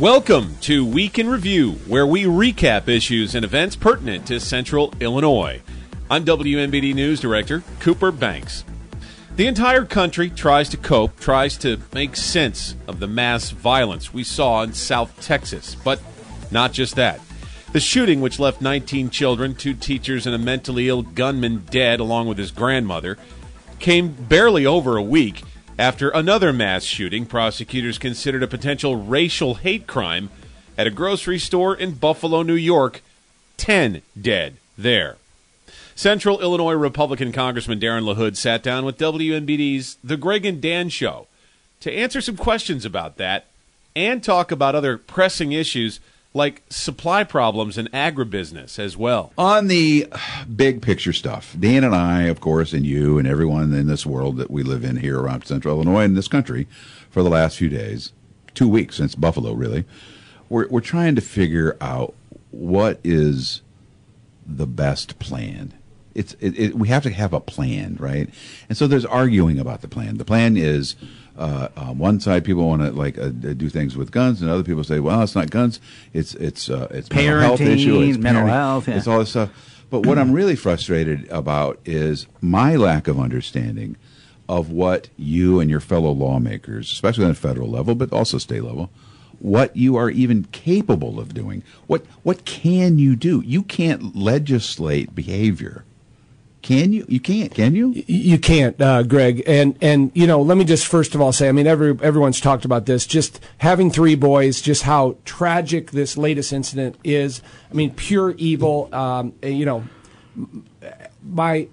Welcome to Week in Review, where we recap issues and events pertinent to Central Illinois. I'm WMBD News Director Cooper Banks. The entire country tries to cope, tries to make sense of the mass violence we saw in South Texas. But not just that. The shooting, which left 19 children, two teachers, and a mentally ill gunman dead along with his grandmother, came barely over a week after another mass shooting prosecutors considered a potential racial hate crime at a grocery store in Buffalo, New York. 10 dead there. Central Illinois Republican Congressman Darren LaHood sat down with WMBD's The Greg and Dan Show to answer some questions about that and talk about other pressing issues like supply problems in agribusiness as well. On the big picture stuff, Dan and I, of course, and you and everyone in this world that we live in here around Central Illinois and this country for the last few days, two weeks since Buffalo, really, we're, we're trying to figure out what is the best plan. It's it, it, we have to have a plan, right? And so there's arguing about the plan. The plan is uh, on one side, people want to like uh, do things with guns, and other people say, "Well, it's not guns; it's it's uh, it's Parenting, mental health issue, it's mental parenting, health, yeah. it's all this stuff." But what I'm really frustrated about is my lack of understanding of what you and your fellow lawmakers, especially on the federal level, but also state level, what you are even capable of doing. What what can you do? You can't legislate behavior. Can you? You can't. Can you? You can't, uh, Greg. And and you know, let me just first of all say, I mean, every everyone's talked about this. Just having three boys, just how tragic this latest incident is. I mean, pure evil. Um, you know, my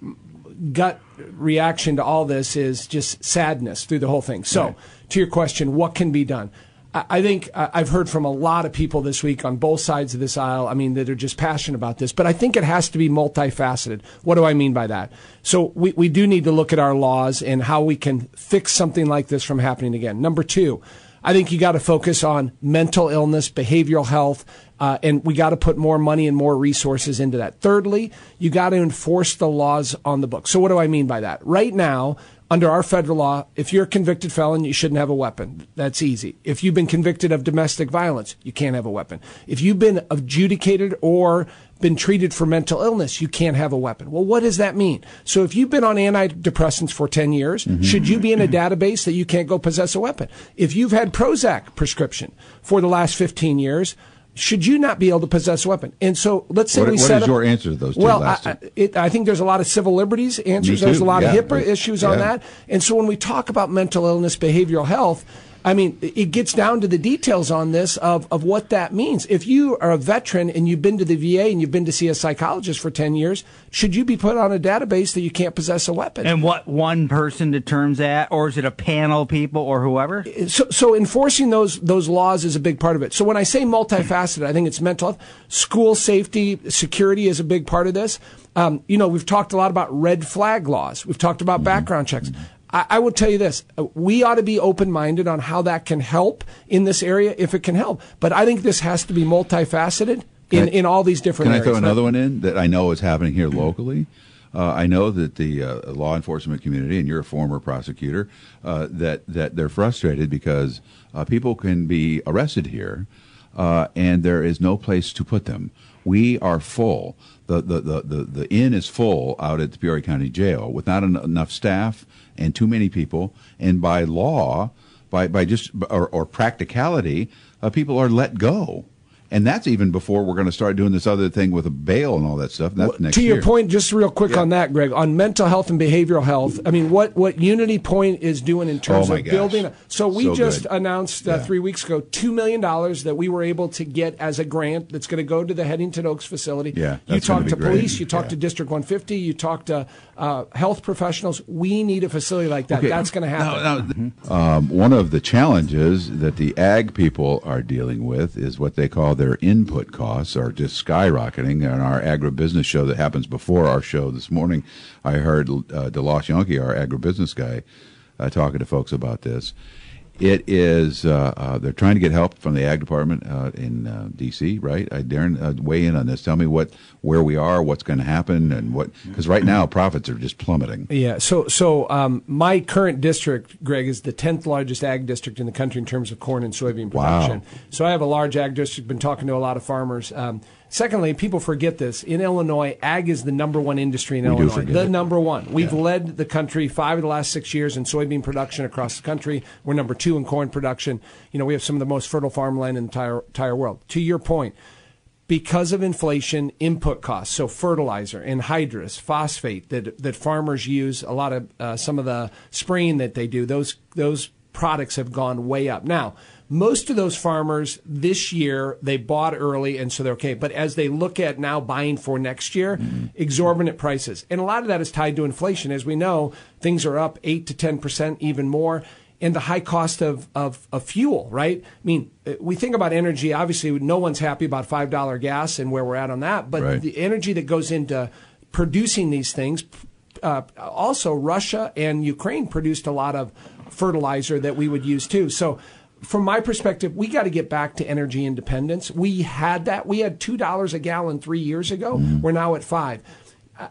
gut reaction to all this is just sadness through the whole thing. So, Right. to your question, what can be done? I think I've heard from a lot of people this week on both sides of this aisle. I mean, that are just passionate about this, but I think it has to be multifaceted. What do I mean by that? So we, we do need to look at our laws and how we can fix something like this from happening again. Number two, I think you got to focus on mental illness, behavioral health, uh, and we got to put more money and more resources into that. Thirdly, you got to enforce the laws on the book. So what do I mean by that? Right now, under our federal law, if you're a convicted felon, you shouldn't have a weapon. That's easy. If you've been convicted of domestic violence, you can't have a weapon. If you've been adjudicated or been treated for mental illness, you can't have a weapon. Well, what does that mean? So if you've been on antidepressants for 10 years, should you be in a database that you can't go possess a weapon? If you've had Prozac prescription for the last 15 years, should you not be able to possess a weapon? And so let's say What- we what set is up, your answer to those two Well, last I, it, I think there's a lot of civil liberties answers. There's a lot Yeah. of HIPAA issues on that. And so when we talk about mental illness, behavioral health, I mean, it gets down to the details on this of, of what that means. If you are a veteran and you've been to the VA and you've been to see a psychologist for 10 years, should you be put on a database that you can't possess a weapon? And what one person determines that, or is it a panel of people or whoever? so, so enforcing those those laws is a big part of it. So when I say multifaceted, I think it's mental health, school safety, security is a big part of this. Um, you know, we've talked a lot about red flag laws. We've talked about background checks. I, I will tell you this: uh, we ought to be open minded on how that can help in this area if it can help. But I think this has to be multifaceted in, I- in all these different Can I areas. throw another one in that I know is happening here locally? Uh, I know that the uh, law enforcement community, and you're a former prosecutor, uh, that that they're frustrated because uh, people can be arrested here, uh, and there is no place to put them. We are full. The, the, the, the, the inn is full out at the Peoria County Jail with not en- enough staff and too many people. And by law, by, by just or, or practicality, uh, people are let go. And that's even before we're going to start doing this other thing with a bail and all that stuff. Next to year. your point, just real quick Yeah. on that, Greg, on mental health and behavioral health. I mean, what what Unity Point is doing in terms Oh, of gosh. building. So we So just good. announced uh, Yeah. three weeks ago two million dollars that we were able to get as a grant that's going to go to the Heddington Oaks facility. Yeah, you talk to great. police, you talk Yeah. to District 150, you talk to uh, health professionals. We need a facility like that. Okay. That's going to happen. Now, now, um, one of the challenges that the ag people are dealing with is what they call their input costs are just skyrocketing. On our agribusiness show that happens before our show this morning, I heard uh, DeLoss Jahnke, our agribusiness guy, uh, talking to folks about this. It is. Uh, uh, they're trying to get help from the ag department uh, in uh, D.C. Right, uh, Darren, uh, weigh in on this. Tell me what, where we are, what's going to happen, and what. Because right now profits are just plummeting. Yeah. So, so um, my current district, Greg, is the tenth largest ag district in the country in terms of corn and soybean production. Wow. production. So I have a large ag district. Been talking to a lot of farmers. Um, secondly, people forget this. In Illinois, ag is the number one industry in We Illinois. The it. number one. We've Yeah. led the country five of the last six years in soybean production across the country. We're number two in corn production. You know, we have some of the most fertile farmland in the entire, entire world. To your point, because of inflation, input costs, so fertilizer, anhydrous, phosphate that that farmers use, a lot of uh, some of the spraying that they do, those those products have gone way up. Now, most of those farmers this year they bought early and so they're okay. But as they look at now buying for next year, exorbitant prices, and a lot of that is tied to inflation. As we know, things are up eight to ten percent, even more and the high cost of, of, of fuel, right? I mean, uh, we think about energy. Obviously, no one's happy about $5 gas and where we're at on that. But Right. the energy that goes into producing these things, uh, also, Russia and Ukraine produced a lot of fertilizer that we would use too. So, from my perspective, we got to get back to energy independence. We had that. We had $2 a gallon three years ago. Mm-hmm. We're now at five.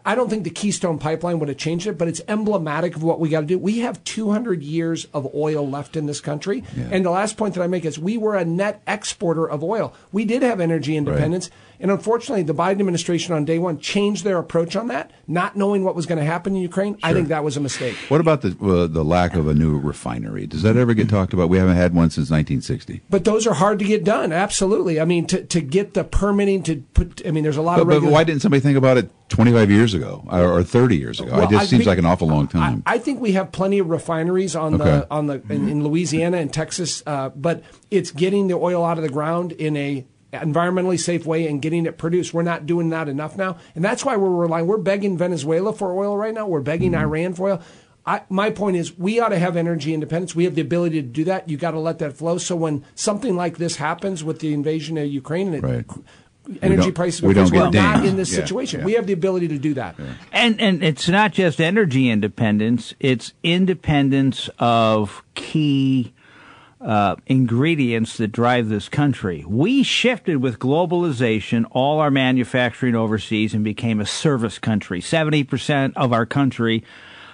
I don't think the Keystone Pipeline would have changed it, but it's emblematic of what we got to do. We have 200 years of oil left in this country. And the last point that I make is we were a net exporter of oil. We did have energy independence. And unfortunately, the Biden administration on day one changed their approach on that, not knowing what was going to happen in Ukraine. I think that was a mistake. What about the uh, the lack of a new refinery? Does that ever get talked about? We haven't had one since 1960. But those are hard to get done. Absolutely. I mean, to, to get the permitting to put, I mean, there's a lot But, of but why didn't somebody think about it 25 years ago or, or 30 years ago? Well, it just I seems think- like an awful long time. I, I think we have plenty of refineries on Okay. the on the in, in Louisiana and Texas, uh, but it's getting the oil out of the ground in a environmentally safe way and getting it produced. We're not doing that enough now, and that's why we're relying. We're begging Venezuela for oil right now. We're begging Mm-hmm. Iran for oil. I, my point is, we ought to have energy independence. We have the ability to do that. You got to let that flow. So when something like this happens with the invasion of Ukraine, and it, Right. energy don't- prices, we don't we're not in this Yeah, situation. yeah. We have the ability to do that. And and it's not just energy independence; it's independence of key uh, ingredients that drive this country. We shifted with globalization all our manufacturing overseas and became a service country. Seventy percent of our country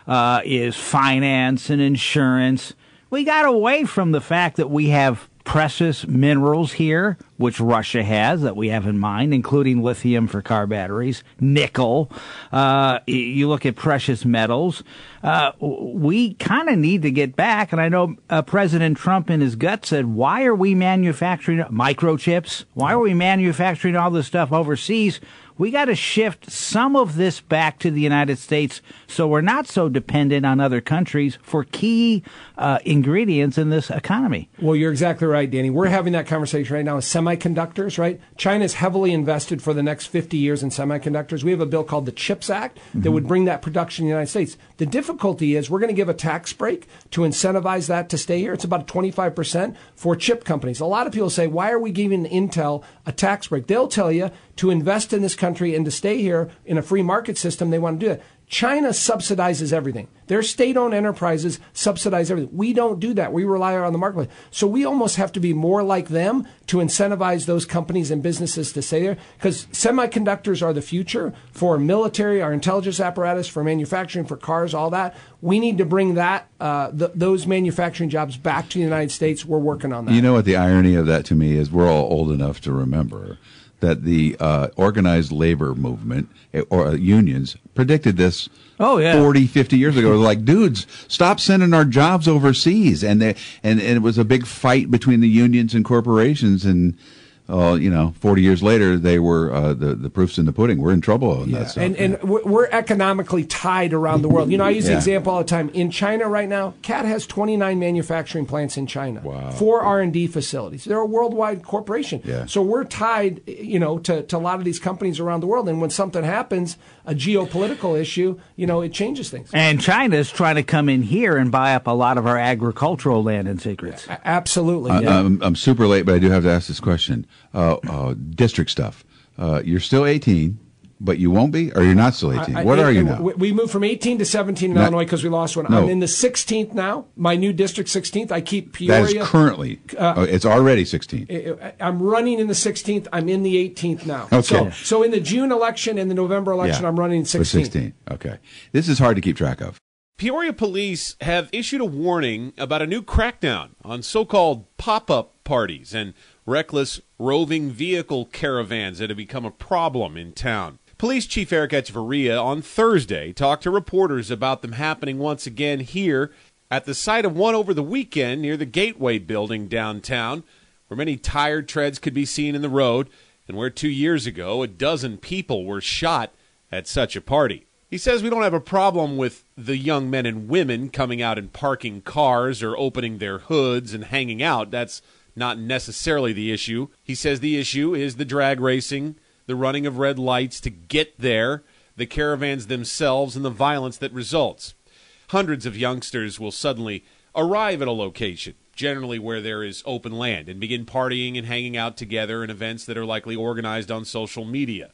uh, is finance and insurance. We got away from the fact that we have precious minerals here, which Russia has that we have in mind, including lithium for car batteries, nickel. Uh, you look at precious metals. Uh, we kind of need to get back. And I know uh, President Trump in his gut said, why are we manufacturing microchips? Why are we manufacturing all this stuff overseas? We got to shift some of this back to the United States so we're not so dependent on other countries for key uh, ingredients in this economy. Well, you're exactly right, Danny. We're having that conversation right now with semiconductors, right? China's heavily invested for the next 50 years in semiconductors. We have a bill called the CHIPS Act that would bring that production in the United States. The difficulty is we're going to give a tax break to incentivize that to stay here. It's about 25% for chip companies. A lot of people say, why are we giving Intel a tax break? They'll tell you to invest in this country and to stay here in a free market system, they want to do that. China subsidizes everything. Their state owned enterprises subsidize everything. We don't do that. We rely on the marketplace. So we almost have to be more like them to incentivize those companies and businesses to stay there because semiconductors are the future for military, our intelligence apparatus, for manufacturing, for cars, all that. We need to bring that, uh, th- those manufacturing jobs back to the United States. We're working on that. You know what the irony of that to me is? We're all old enough to remember that the uh, organized labor movement eh, or uh, unions predicted this Oh, yeah. 40, 50 years ago. They're like, dudes, stop sending our jobs overseas. And, they, and, and it was a big fight between the unions and corporations. And, uh, you know, 40 years later, they were uh, the, the proof's in the pudding. We're in trouble on that stuff. And, and we're we're economically tied around the world. You know, I use the example all the time. In China right now, CAT has 29 manufacturing plants in China. Wow. Four R&D facilities. They're a worldwide corporation. Yeah. So we're tied, you know, to, to a lot of these companies around the world. And when something happens, a geopolitical issue, you know, it changes things. And China's trying to come in here and buy up a lot of our agricultural land and secrets. A- Absolutely. I- yeah. I'm, I'm super late, but I do have to ask this question. Uh, uh, district stuff. Uh, you're still 18. But you won't be, or you're not still 18. I- what I- are you now? We we moved from 18 to 17 in No. Illinois because we lost one. No. I'm in the 16th now. My new district 16th. I keep Peoria. is currently. uh, oh, it's already 16. I- I'm running in the 16th. I'm in the 18th now. Okay. So, so in the June election and the November election, Yeah. I'm running For 16th. 16. Okay. This is hard to keep track of. Peoria police have issued a warning about a new crackdown on so called pop up parties and reckless roving vehicle caravans that have become a problem in town. Police Chief Eric Echevarria on Thursday talked to reporters about them happening once again here at the site of one over the weekend near the Gateway building downtown, where many tired treads could be seen in the road, and where two years ago a dozen people were shot at such a party. He says we don't have a problem with the young men and women coming out and parking cars or opening their hoods and hanging out. That's not necessarily the issue. He says the issue is the drag racing, the running of red lights to get there, the caravans themselves, and the violence that results. Hundreds of youngsters will suddenly arrive at a location, generally where there is open land, and begin partying and hanging out together in events that are likely organized on social media.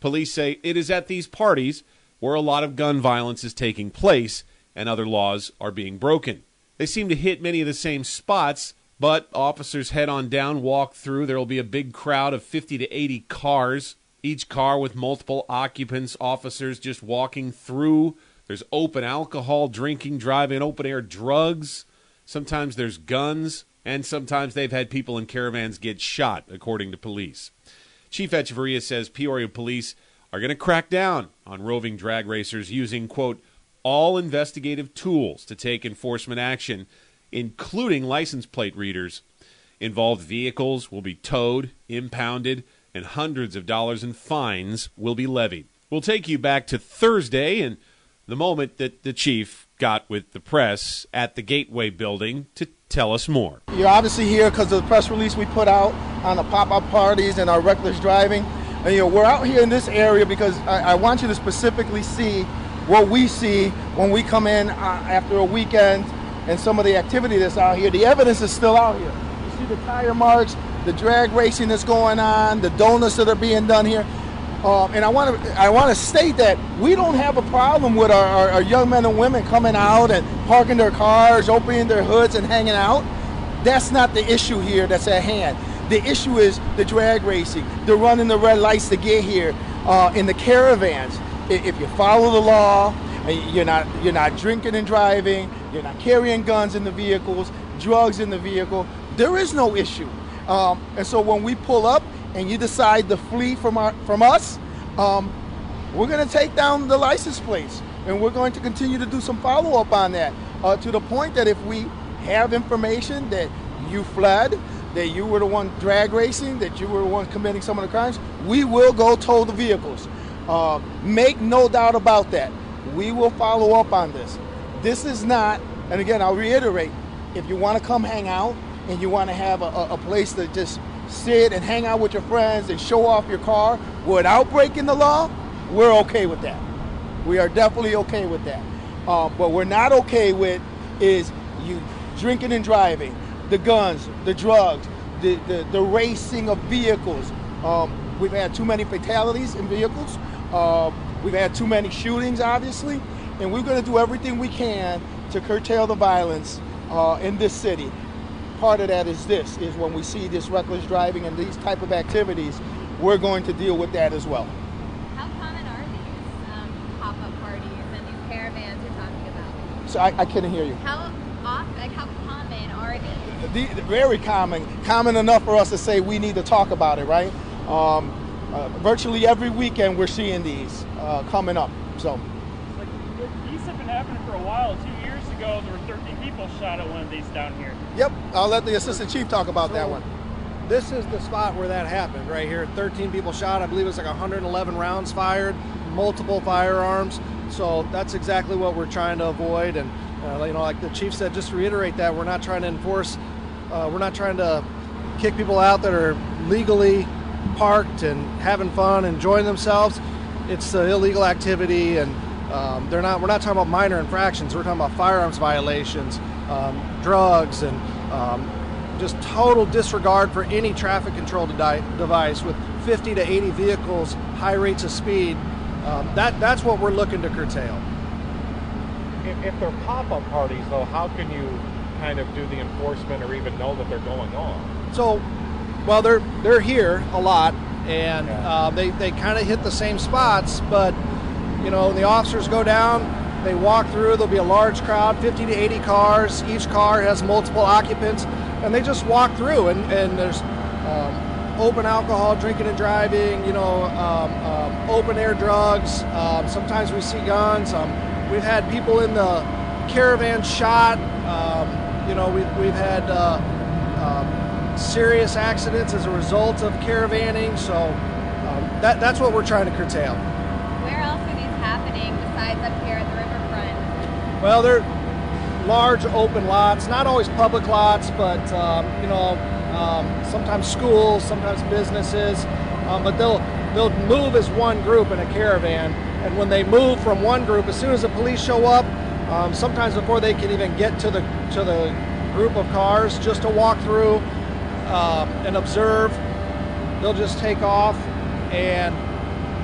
Police say it is at these parties where a lot of gun violence is taking place and other laws are being broken. They seem to hit many of the same spots, but officers head on down, walk through. There will be a big crowd of 50 to 80 cars, each car with multiple occupants, officers just walking through. There's open alcohol, drinking, driving, open air drugs. Sometimes there's guns, and sometimes they've had people in caravans get shot, according to police. Chief Echevarria says Peoria police are going to crack down on roving drag racers using, quote, all investigative tools to take enforcement action, including license plate readers. Involved vehicles will be towed, impounded, and hundreds of dollars in fines will be levied. We'll take you back to Thursday and the moment that the chief got with the press at the Gateway building to tell us more. You're obviously here because of the press release we put out on the pop-up parties and our reckless driving. And you know, we're out here in this area because I, I want you to specifically see what we see when we come in uh, after a weekend and some of the activity that's out here. The evidence is still out here. You see the tire marks, the drag racing that's going on, the donuts that are being done here. Um, and I want to I want to state that we don't have a problem with our, our, our young men and women coming out and parking their cars, opening their hoods, and hanging out. That's not the issue here that's at hand. The issue is the drag racing, the running the red lights to get here, uh, in the caravans. If you follow the law, you're not you're not drinking and driving, you're not carrying guns in the vehicles, drugs in the vehicle. There is no issue. Um, and so when we pull up and you decide to flee from our from us, um, we're going to take down the license plates and we're going to continue to do some follow up on that uh, to the point that if we have information that you fled, that you were the one drag racing, that you were the one committing some of the crimes, we will go tow the vehicles. Uh, make no doubt about that. We will follow up on this. This is not, and again, I'll reiterate if you want to come hang out and you want to have a, a, place to just sit and hang out with your friends and show off your car without breaking the law, we're okay with that. We are definitely okay with that. Um, what we're not okay with is you drinking and driving, the guns, the drugs, the, the, the racing of vehicles. Um, we've had too many fatalities in vehicles. Um, we've had too many shootings, obviously, and we're going to do everything we can to curtail the violence uh, in this city. Part of that is this: is when we see this reckless driving and these type of activities, we're going to deal with that as well. How common are these um, pop-up parties and these caravans you're talking about? So I, I couldn't hear you. How often, like how common are these? the, very common, common enough for us to say we need to talk about it, right? Um, uh, virtually every weekend we're seeing these uh, coming up. So Like, these have been happening for a while. Two years ago, there were 13 people shot at one of these down here. Yep, I'll let the assistant chief talk about that one. This is the spot where that happened, right here. 13 people shot. I believe it's like 111 rounds fired, multiple firearms. So that's exactly what we're trying to avoid. And uh, you know, like the chief said, just to reiterate that we're not trying to enforce. Uh, we're not trying to kick people out that are legally parked and having fun, enjoying themselves. It's uh, illegal activity, and um, they're not. We're not talking about minor infractions. We're talking about firearms violations, um, drugs, and um, just total disregard for any traffic control de- device with 50 to 80 vehicles, high rates of speed. Um, that that's what we're looking to curtail. If, if they're pop-up parties, though, how can you kind of do the enforcement or even know that they're going on? So, well, they're they're here a lot, and uh, they they kind of hit the same spots. But you know, the officers go down, they walk through. There'll be a large crowd, 50 to 80 cars. Each car has multiple occupants, and they just walk through. And and there's um, open alcohol, drinking and driving. You know, um, um, open air drugs. Um, sometimes we see guns. Um, we've had people in the caravan shot. Um, you know, we've we've had. Uh, serious accidents as a result of caravanning. So that, that's what we're trying to curtail. Where else are these up here at the riverfront? Well, they're large open lots, not always public lots, but um, you know, um, sometimes schools, sometimes businesses. Um, but they'll they'll move as one group in a caravan, and when they move from one group, as soon as the police show up, um, sometimes before they can even get to the to the group of cars, just to walk through um, and observe, they'll just take off, and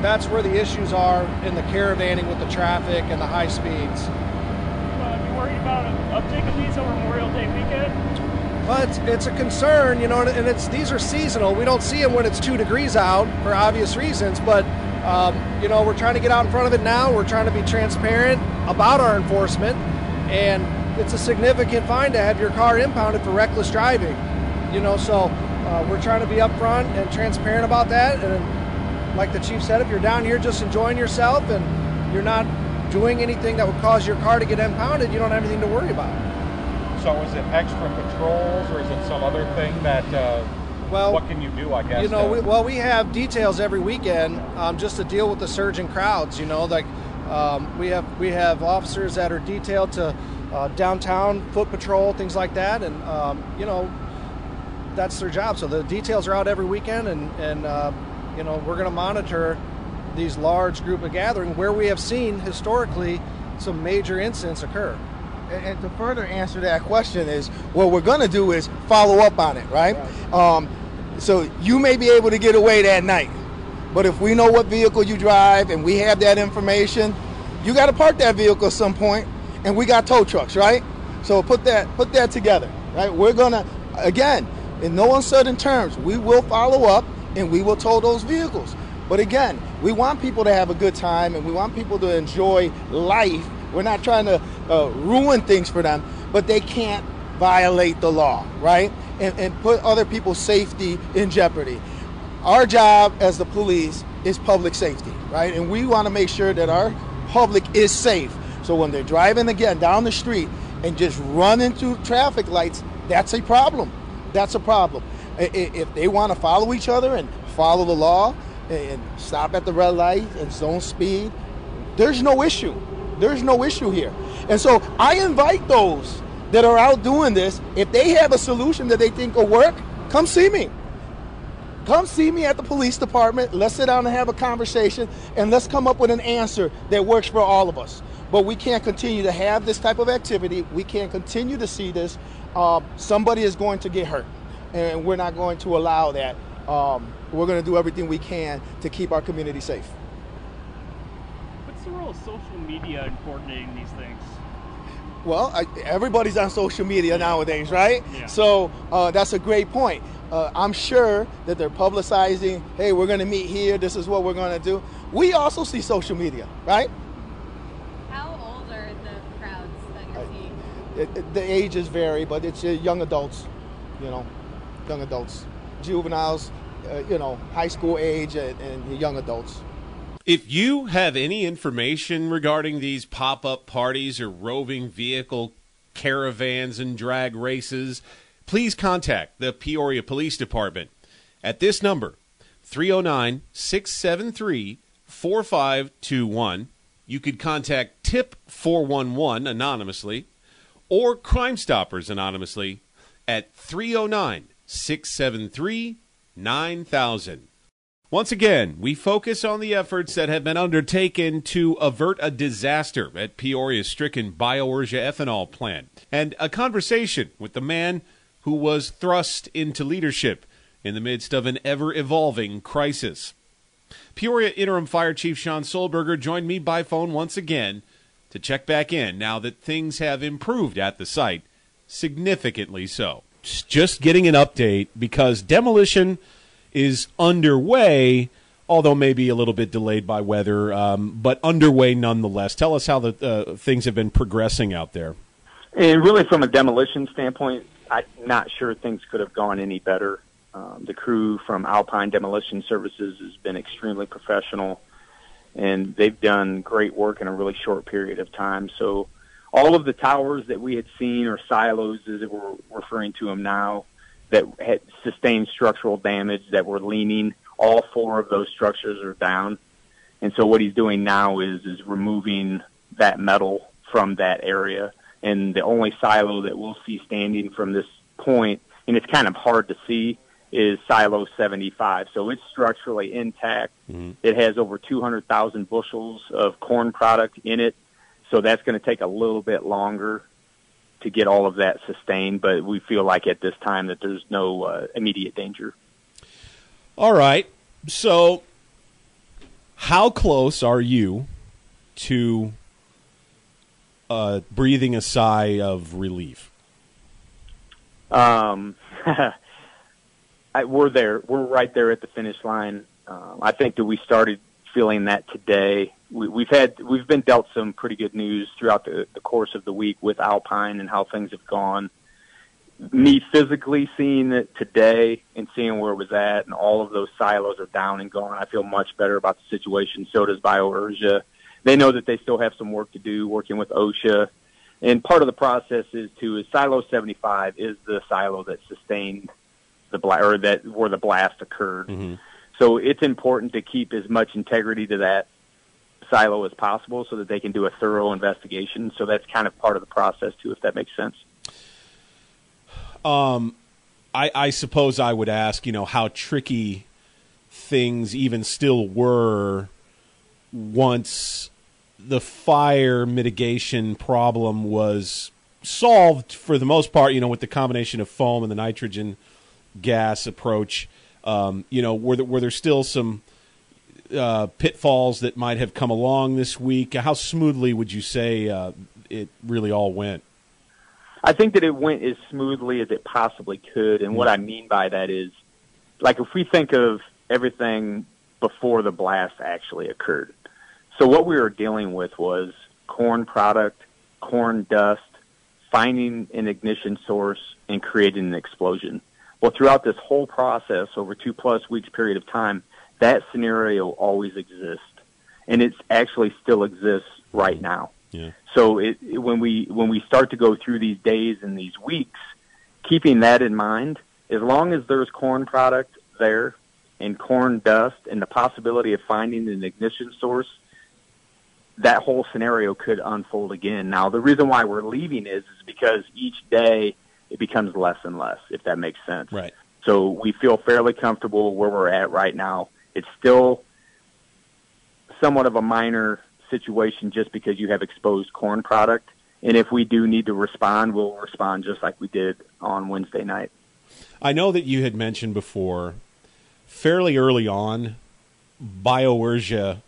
that's where the issues are in the caravanning with the traffic and the high speeds. Uh, you worried about an uptick of these over Memorial Day weekend? But it's, it's a concern, you know, and it's these are seasonal. We don't see them when it's two degrees out for obvious reasons. But um, you know, we're trying to get out in front of it now. We're trying to be transparent about our enforcement, and it's a significant fine to have your car impounded for reckless driving. You know, so uh, we're trying to be upfront and transparent about that. And like the chief said, if you're down here just enjoying yourself and you're not doing anything that would cause your car to get impounded, you don't have anything to worry about. So is it extra patrols or is it some other thing that, uh, Well, what can you do, I guess? You know, to- we, well, we have details every weekend um, just to deal with the surging crowds. You know, like um, we have we have officers that are detailed to uh, downtown foot patrol, things like that, and um, you know, that's their job. So the details are out every weekend, and and uh, you know, we're going to monitor these large group of gathering where we have seen historically some major incidents occur. And, and to further answer that question is what we're going to do is follow up on it, right? Um, so you may be able to get away that night, but if we know what vehicle you drive and we have that information, you got to park that vehicle at some point, and we got tow trucks, right? So put that put that together, right? We're gonna again, in no uncertain terms, we will follow up and we will tow those vehicles. But again, we want people to have a good time and we want people to enjoy life. We're not trying to uh, ruin things for them, but they can't violate the law, right? And, and put other people's safety in jeopardy. Our job as the police is public safety, right? And we want to make sure that our public is safe. So when they're driving again down the street and just run into traffic lights, that's a problem. That's a problem. If they want to follow each other and follow the law and stop at the red light and zone speed, there's no issue. There's no issue here. And so I invite those that are out doing this, if they have a solution that they think will work, come see me. Come see me at the police department. Let's sit down and have a conversation and let's come up with an answer that works for all of us. But we can't continue to have this type of activity. We can't continue to see this. Um, somebody is going to get hurt, and we're not going to allow that. Um, we're going to do everything we can to keep our community safe. What's the role of social media in coordinating these things? Well, I, everybody's on social media nowadays, right? Yeah. So uh, that's a great point. Uh, I'm sure that they're publicizing, hey, we're going to meet here, this is what we're going to do. We also see social media, right? How old are the crowds that you're seeing? It, it- the ages vary, but it's uh, young adults, you know, young adults, juveniles, uh, you know, high school age, and, and young adults. If you have any information regarding these pop up parties or roving vehicle caravans and drag races, please contact the Peoria Police Department at this number 309 673 4521. You could contact Tip 411 anonymously or Crime Stoppers anonymously at 309 673 9000. Once again, we focus on the efforts that have been undertaken to avert a disaster at Peoria's stricken BioUrja ethanol plant, and a conversation with the man who was thrust into leadership in the midst of an ever evolving crisis. Peoria Interim Fire Chief Shawn Sollberger joined me by phone once again to check back in now that things have improved at the site, significantly so. Just getting an update because demolition is underway, although maybe a little bit delayed by weather, um, but underway nonetheless. Tell us how the uh, things have been progressing out there. And really, from a demolition standpoint, I'm not sure things could have gone any better. Um, the crew from Alpine Demolition Services has been extremely professional, and they've done great work in a really short period of time. So, all of the towers that we had seen, or silos as we're referring to them now, that had sustained structural damage that were leaning, all four of those structures are down. And so, what he's doing now is is removing that metal from that area. And the only silo that we'll see standing from this point, and it's kind of hard to see, is silo 75. So it's structurally intact. Mm-hmm. It has over 200,000 bushels of corn product in it. So that's going to take a little bit longer to get all of that sustained, but we feel like at this time that there's no uh, immediate danger. All right. So, how close are you to uh, breathing a sigh of relief? Um, I, we're there. We're right there at the finish line. Um, I think that we started feeling that today. We, we've had we've been dealt some pretty good news throughout the, the course of the week with Alpine and how things have gone. Me physically seeing it today and seeing where it was at, and all of those silos are down and gone. I feel much better about the situation. So does BioUrja. They know that they still have some work to do working with OSHA. And part of the process is to is silo 75 is the silo that sustained the blast or that where the blast occurred. Mm-hmm. So it's important to keep as much integrity to that silo as possible so that they can do a thorough investigation. So that's kind of part of the process too, if that makes sense. Um, I, I suppose I would ask, you know, how tricky things even still were once the fire mitigation problem was solved for the most part, you know, with the combination of foam and the nitrogen gas approach. Um, you know, were there, were there still some uh, pitfalls that might have come along this week? How smoothly would you say uh, it really all went? I think that it went as smoothly as it possibly could. And what I mean by that is, like, if we think of everything before the blast actually occurred. So what we were dealing with was corn product, corn dust, finding an ignition source, and creating an explosion. Well, throughout this whole process, over two plus weeks period of time, that scenario always exists, and it actually still exists right now. Yeah. So it, it, when we when we start to go through these days and these weeks, keeping that in mind, as long as there's corn product there and corn dust and the possibility of finding an ignition source, that whole scenario could unfold again. Now, the reason why we're leaving is is because each day it becomes less and less, if that makes sense. Right. So we feel fairly comfortable where we're at right now. It's still somewhat of a minor situation just because you have exposed corn product. And if we do need to respond, we'll respond just like we did on Wednesday night. I know that you had mentioned before, fairly early on, BioUrja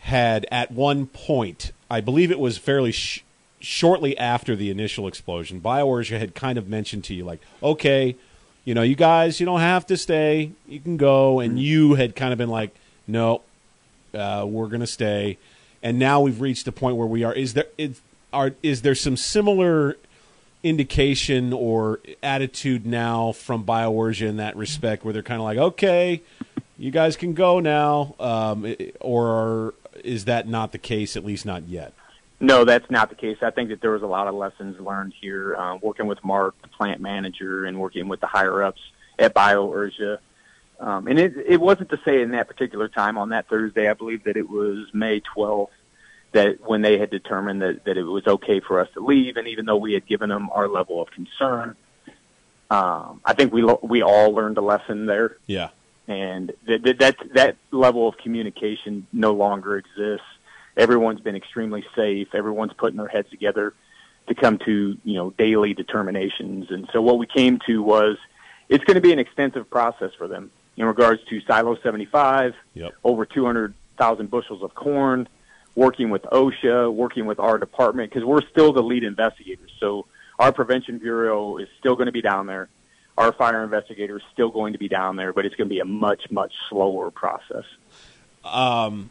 had at one point, I believe it was fairly sh- shortly after the initial explosion, BioUrja had kind of mentioned to you, like, okay, you know, you guys, you don't have to stay, you can go. And you had kind of been like, no, uh, we're going to stay. And now we've reached the point where we are. Is there is, are is there some similar indication or attitude now from BioUrja in that respect, where they're kind of like, okay, you guys can go now, um, or is that not the case? At least not yet. No, that's not the case. I think that there was a lot of lessons learned here, uh, working with Mark, the plant manager, and working with the higher ups at BioUrja. Um, and it, it wasn't to say in that particular time on that Thursday, I believe that it was May 12th, that when they had determined that, that it was okay for us to leave, and even though we had given them our level of concern, um, I think we we all learned a lesson there. Yeah, and that that that, that level of communication no longer exists. Everyone's been extremely safe. Everyone's putting their heads together to come to you know daily determinations, and so what we came to was it's going to be an extensive process for them in regards to Silo 75, Yep. over 200,000 bushels of corn, working with OSHA, working with our department, because we're still the lead investigators. So our prevention bureau is still going to be down there. Our fire investigator is still going to be down there, but it's going to be a much, much slower process. Um,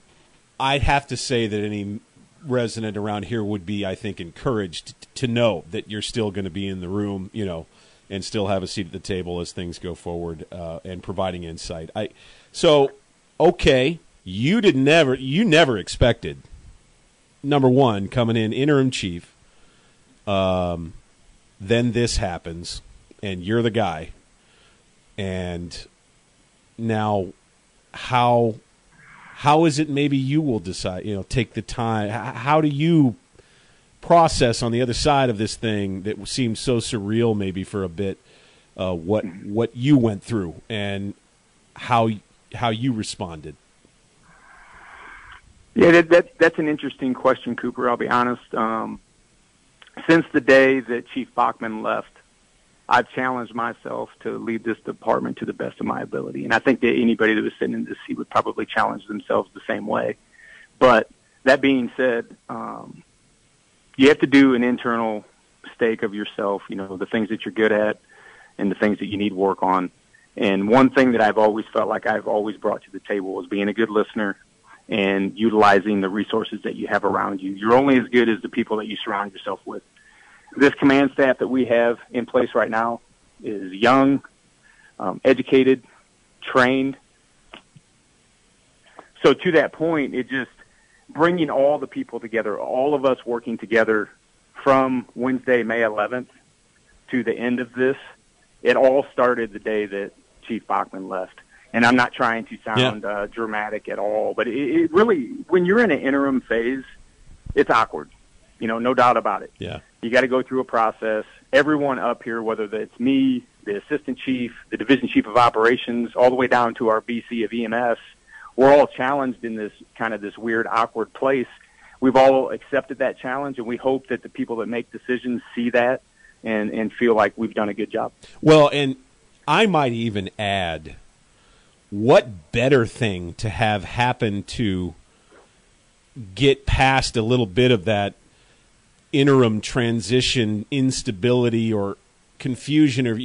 I'd have to say that any resident around here would be, I think, encouraged to know that you're still going to be in the room, you know, and still have a seat at the table as things go forward uh, and providing insight. I so okay, you did never you never expected number one coming in interim chief. Um, then this happens, and you're the guy, and now how how is it maybe you will decide you know take the time how do you process on the other side of this thing that seems so surreal maybe for a bit uh, what what you went through and how how you responded Yeah, that, that that's an interesting question, Cooper. I'll be honest. Um, since the day that Chief Bachman left, I've challenged myself to lead this department to the best of my ability, and I think that anybody that was sitting in this seat would probably challenge themselves the same way. But that being said, um, you have to do an internal stake of yourself. You know the things that you're good at, and the things that you need work on. And one thing that I've always felt like I've always brought to the table was being a good listener and utilizing the resources that you have around you. You're only as good as the people that you surround yourself with. This command staff that we have in place right now is young, um, educated, trained. So to that point, it just bringing all the people together, all of us working together from Wednesday, May 11th to the end of this, it all started the day that Chief Bachman left. And I'm not trying to sound uh, dramatic at all, but it, it really, when you're in an interim phase, it's awkward. You know, no doubt about it. yeah You got to go through a process. Everyone up here, whether it's me, the assistant chief, the division chief of operations, all the way down to our BC of EMS, we're all challenged in this kind of this weird, awkward place. We've all accepted that challenge, and we hope that the people that make decisions see that and and feel like we've done a good job. Well, and I might even add what better thing to have happen to get past a little bit of that interim transition instability or confusion or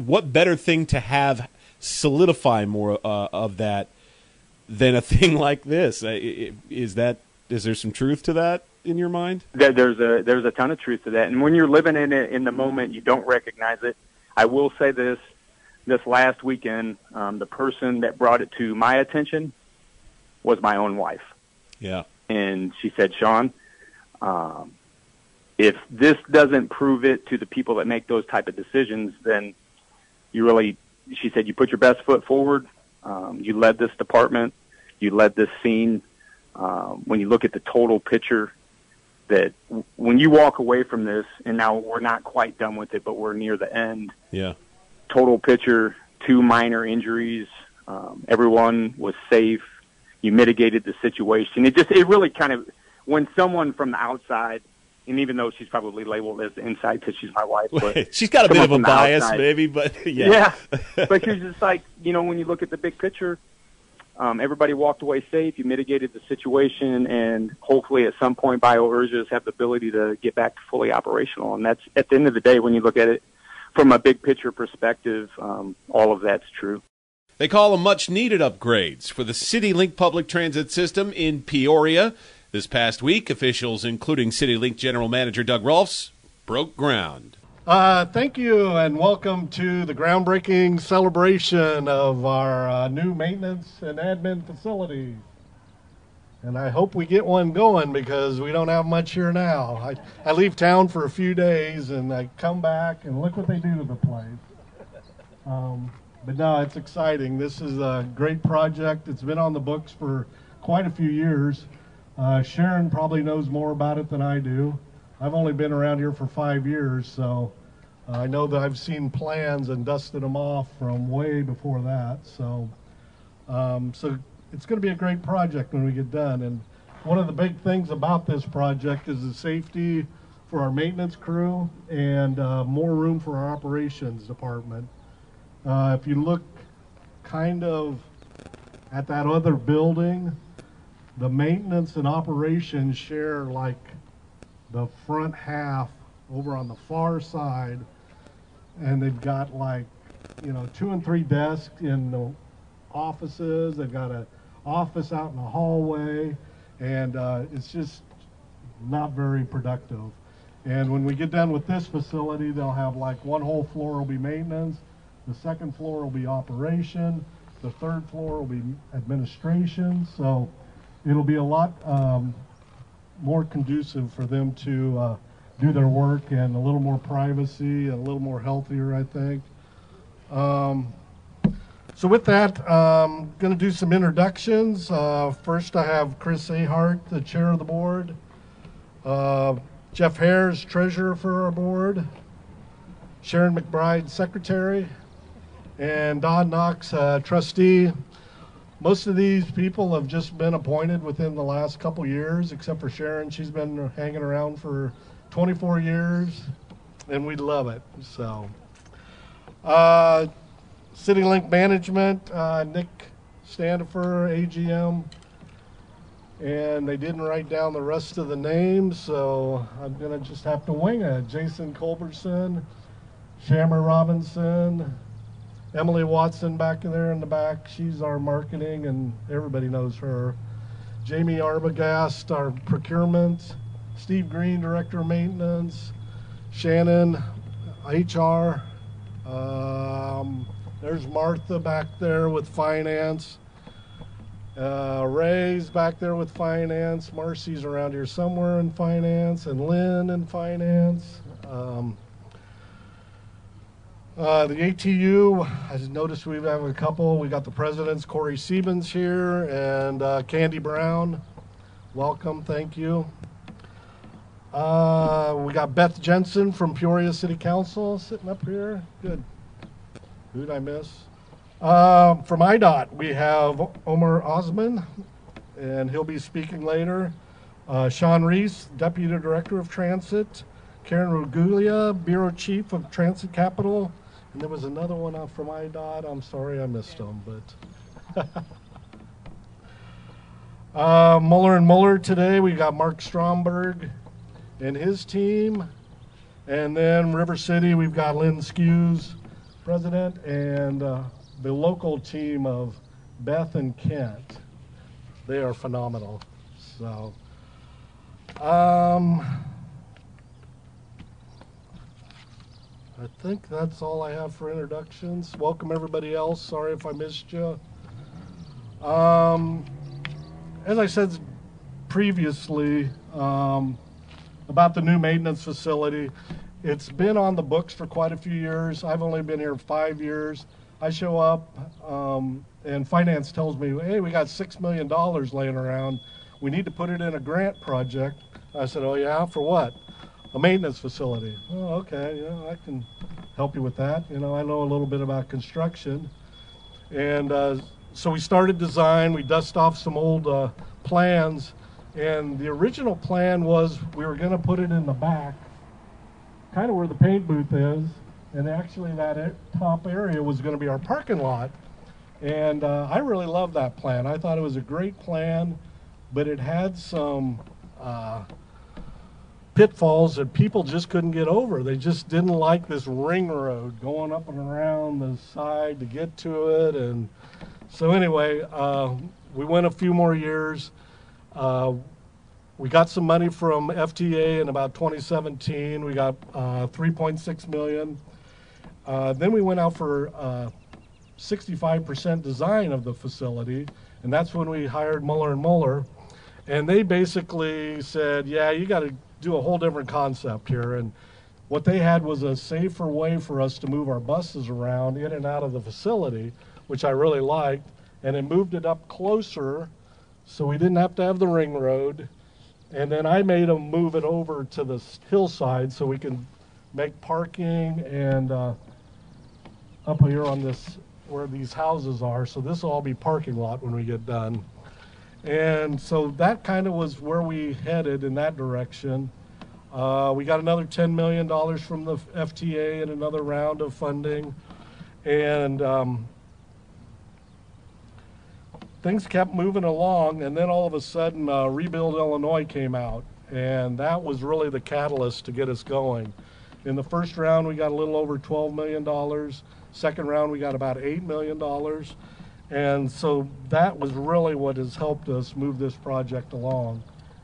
what better thing to have solidify more uh, of that than a thing like this is that is there some truth to that in your mind there's a there's a ton of truth to that, and when you're living in it in the moment, you don't recognize it. I will say this: this last weekend, um, the person that brought it to my attention was my own wife. yeah and she said, Shawn, um, if this doesn't prove it to the people that make those type of decisions, then you really, she said, you put your best foot forward. Um, you led this department. You led this scene. Um, when you look at the total picture, that w- when you walk away from this, and now we're not quite done with it, but we're near the end yeah total picture, two minor injuries. Um, everyone was safe. You mitigated the situation. It just, it really kind of, when someone from the outside, and even though she's probably labeled as the inside because she's my wife, but she's got a bit of a bias outside- maybe but yeah yeah. but she's just like, you know, when you look at the big picture, um, everybody walked away safe. You mitigated the situation, and hopefully, at some point, BioUrja's have the ability to get back to fully operational. And that's at the end of the day, when you look at it from a big picture perspective, um, all of that's true. They call them much needed upgrades for the CityLink public transit system in Peoria. This past week, officials, including CityLink General Manager Doug Rolfs, broke ground. Uh, thank you and welcome to the groundbreaking celebration of our uh, new maintenance and admin facility. And I hope we get one going because we don't have much here now. I, I leave town for a few days and I come back and look what they do to the place. Um, but no, it's exciting. This is a great project. It's been on the books for quite a few years. Uh, Sharon probably knows more about it than I do. I've only been around here for five years, so uh, I know that I've seen plans and dusted them off from way before that. So, um, so it's going to be a great project when we get done. And one of the big things about this project is the safety for our maintenance crew and uh, more room for our operations department. Uh, if you look kind of at that other building, the maintenance and operations share like the front half over on the far side. And they've got like, you know, two and three desks in the offices. They've got a office out in the hallway. And uh, it's just not very productive. And when we get done with this facility, they'll have like one whole floor will be maintenance, the second floor will be operation, the third floor will be administration. So it'll be a lot um, more conducive for them to uh, do their work and a little more privacy and a little more healthier, I think. Um, so with that, I'm um, going to do some introductions. Uh, first, I have Chris Ahart, the chair of the board. Uh, Jeff Hares, treasurer for our board. Sharon McBride, secretary. And Don Knox, uh, trustee. Most of these people have just been appointed within the last couple years, except for Sharon. She's been hanging around for 24 years, and we love it. So, uh, CityLink Management, uh, Nick Standifer, AGM, and they didn't write down the rest of the names, so I'm gonna just have to wing it. Jason Culberson, Shammer Robinson, Emily Watson back there in the back. She's our marketing, and everybody knows her. Jamie Arbogast, our procurement. Steve Green, director of maintenance. Shannon, HR. Um, there's Martha back there with finance. Uh, Ray's back there with finance. Marcy's around here somewhere in finance, and Lynn in finance. Um, uh, the ATU, I just noticed we have a couple. We got the presidents, Corey Siebens here, and uh, Candy Brown. Welcome, thank you. Uh, we got Beth Jensen from Peoria City Council sitting up here. Good. Who did I miss? Uh, from IDOT, we have Omar Osman, and he'll be speaking later. Uh, Sean Reese, Deputy Director of Transit. Karen Ruguglia, Bureau Chief of Transit Capital. And there was another one from IDOT. I'm sorry I missed them, but. uh, Muller and Muller today. We got Mark Stromberg and his team. And then River City, we've got Lynn Skews, president, and uh, the local team of Beth and Kent. They are phenomenal. So, um, I think that's all I have for introductions. Welcome everybody else. Sorry if I missed you. Um, as I said previously um, about the new maintenance facility, it's been on the books for quite a few years. I've only been here five years. I show up um, and finance tells me, hey, we got $6 million laying around. We need to put it in a grant project. I said, oh, yeah, for what? A maintenance facility. Oh, okay, yeah, I can help you with that. You know, I know a little bit about construction. And uh, so we started design, we dust off some old uh, plans, and the original plan was we were going to put it in the back, kind of where the paint booth is, and actually that top area was going to be our parking lot. And uh, I really loved that plan. I thought it was a great plan, but it had some uh, pitfalls that people just couldn't get over. They just didn't like this ring road going up and around the side to get to it. And so, anyway, uh, we went a few more years. Uh, we got some money from FTA in about 2017. We got uh, 3.6 million. Uh, then we went out for 65% uh, design of the facility, and that's when we hired Muller and Muller. And they basically said, "Yeah, you got to do a whole different concept here. And what they had was a safer way for us to move our buses around in and out of the facility, which I really liked. And it moved it up closer so we didn't have to have the ring road. And then I made them move it over to the hillside so we can make parking and uh, up here on this where these houses are. So this will all be parking lot when we get done. And so that kind of was where we headed in that direction. Uh, we got another $10 million from the FTA and another round of funding. and um, things kept moving along. And then all of a sudden, uh, Rebuild Illinois came out, and that was really the catalyst to get us going. In the first round, we got a little over $12 million. Second round, we got about $8 million. And so that was really what has helped us move this project along.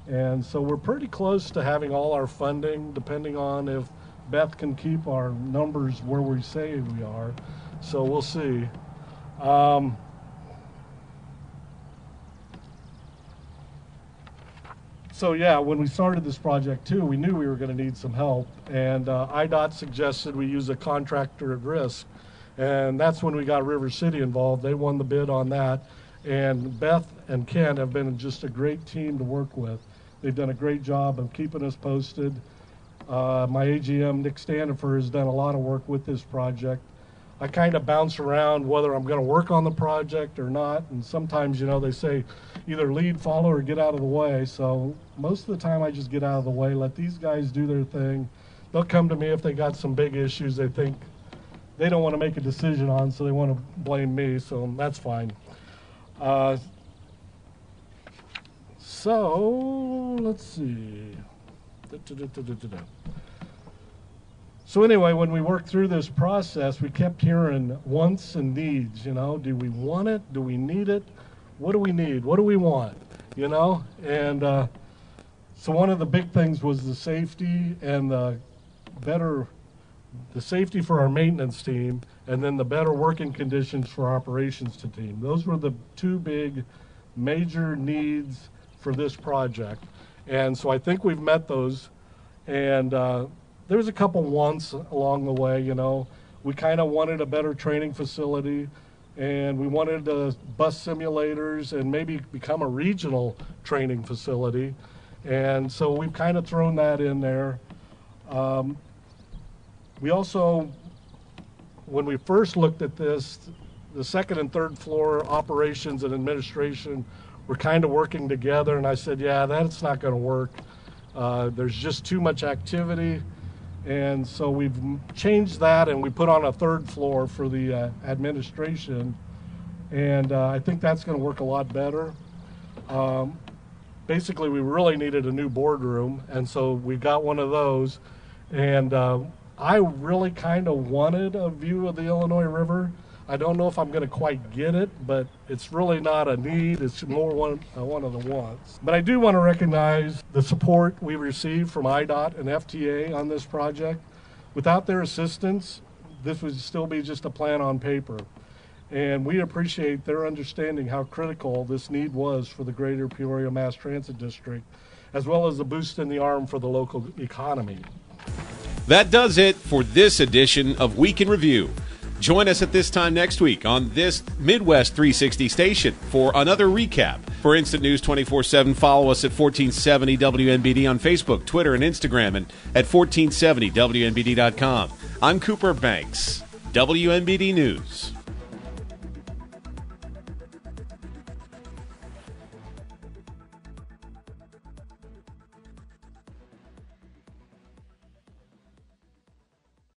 And so we're pretty close to having all our funding, depending on if Beth can keep our numbers where we say we are. So we'll see. Um, so yeah, when we started this project too, we knew we were going to need some help, and uh, IDOT suggested we use a contractor at risk, and that's when we got River City involved. They won the bid on that, and Beth and Ken have been just a great team to work with. They've done a great job of keeping us posted. Uh, my AGM, Nick Standifer, has done a lot of work with this project. I kind of bounce around whether I'm going to work on the project or not. And sometimes, you know, they say either lead, follow, or get out of the way. So most of the time, I just get out of the way, let these guys do their thing. They'll come to me if they got some big issues they think they don't want to make a decision on, so they want to blame me. So that's fine. Uh, so let's see. So anyway, when we worked through this process, we kept hearing wants and needs. You know, do we want it? Do we need it? What do we need? What do we want? You know, and uh, so one of the big things was the safety and the better, the safety for our maintenance team, and then the better working conditions for operations to team. Those were the two big, major needs for this project, and so I think we've met those, and. Uh, there was a couple wants along the way, you know. We kind of wanted a better training facility and we wanted uh, bus simulators and maybe become a regional training facility. And so we've kind of thrown that in there. Um, we also, when we first looked at this, the second and third floor operations and administration were kind of working together. And I said, yeah, that's not going to work. Uh, there's just too much activity. And so we've changed that and we put on a third floor for the uh, administration. And uh, I think that's going to work a lot better. Um, basically, we really needed a new boardroom. And so we got one of those. And uh, I really kind of wanted a view of the Illinois River. I don't know if I'm going to quite get it, but it's really not a need. It's more one, uh, one of the wants. But I do want to recognize the support we received from IDOT and FTA on this project. Without their assistance, this would still be just a plan on paper. And we appreciate their understanding how critical this need was for the greater Peoria Mass Transit District, as well as the boost in the arm for the local economy. That does it for this edition of Week in Review. Join us at this time next week on this Midwest 360 station for another recap. For Instant News 24 7, follow us at 1470 WMBD on Facebook, Twitter, and Instagram, and at 1470WMBD.com. I'm Cooper Banks, WMBD News.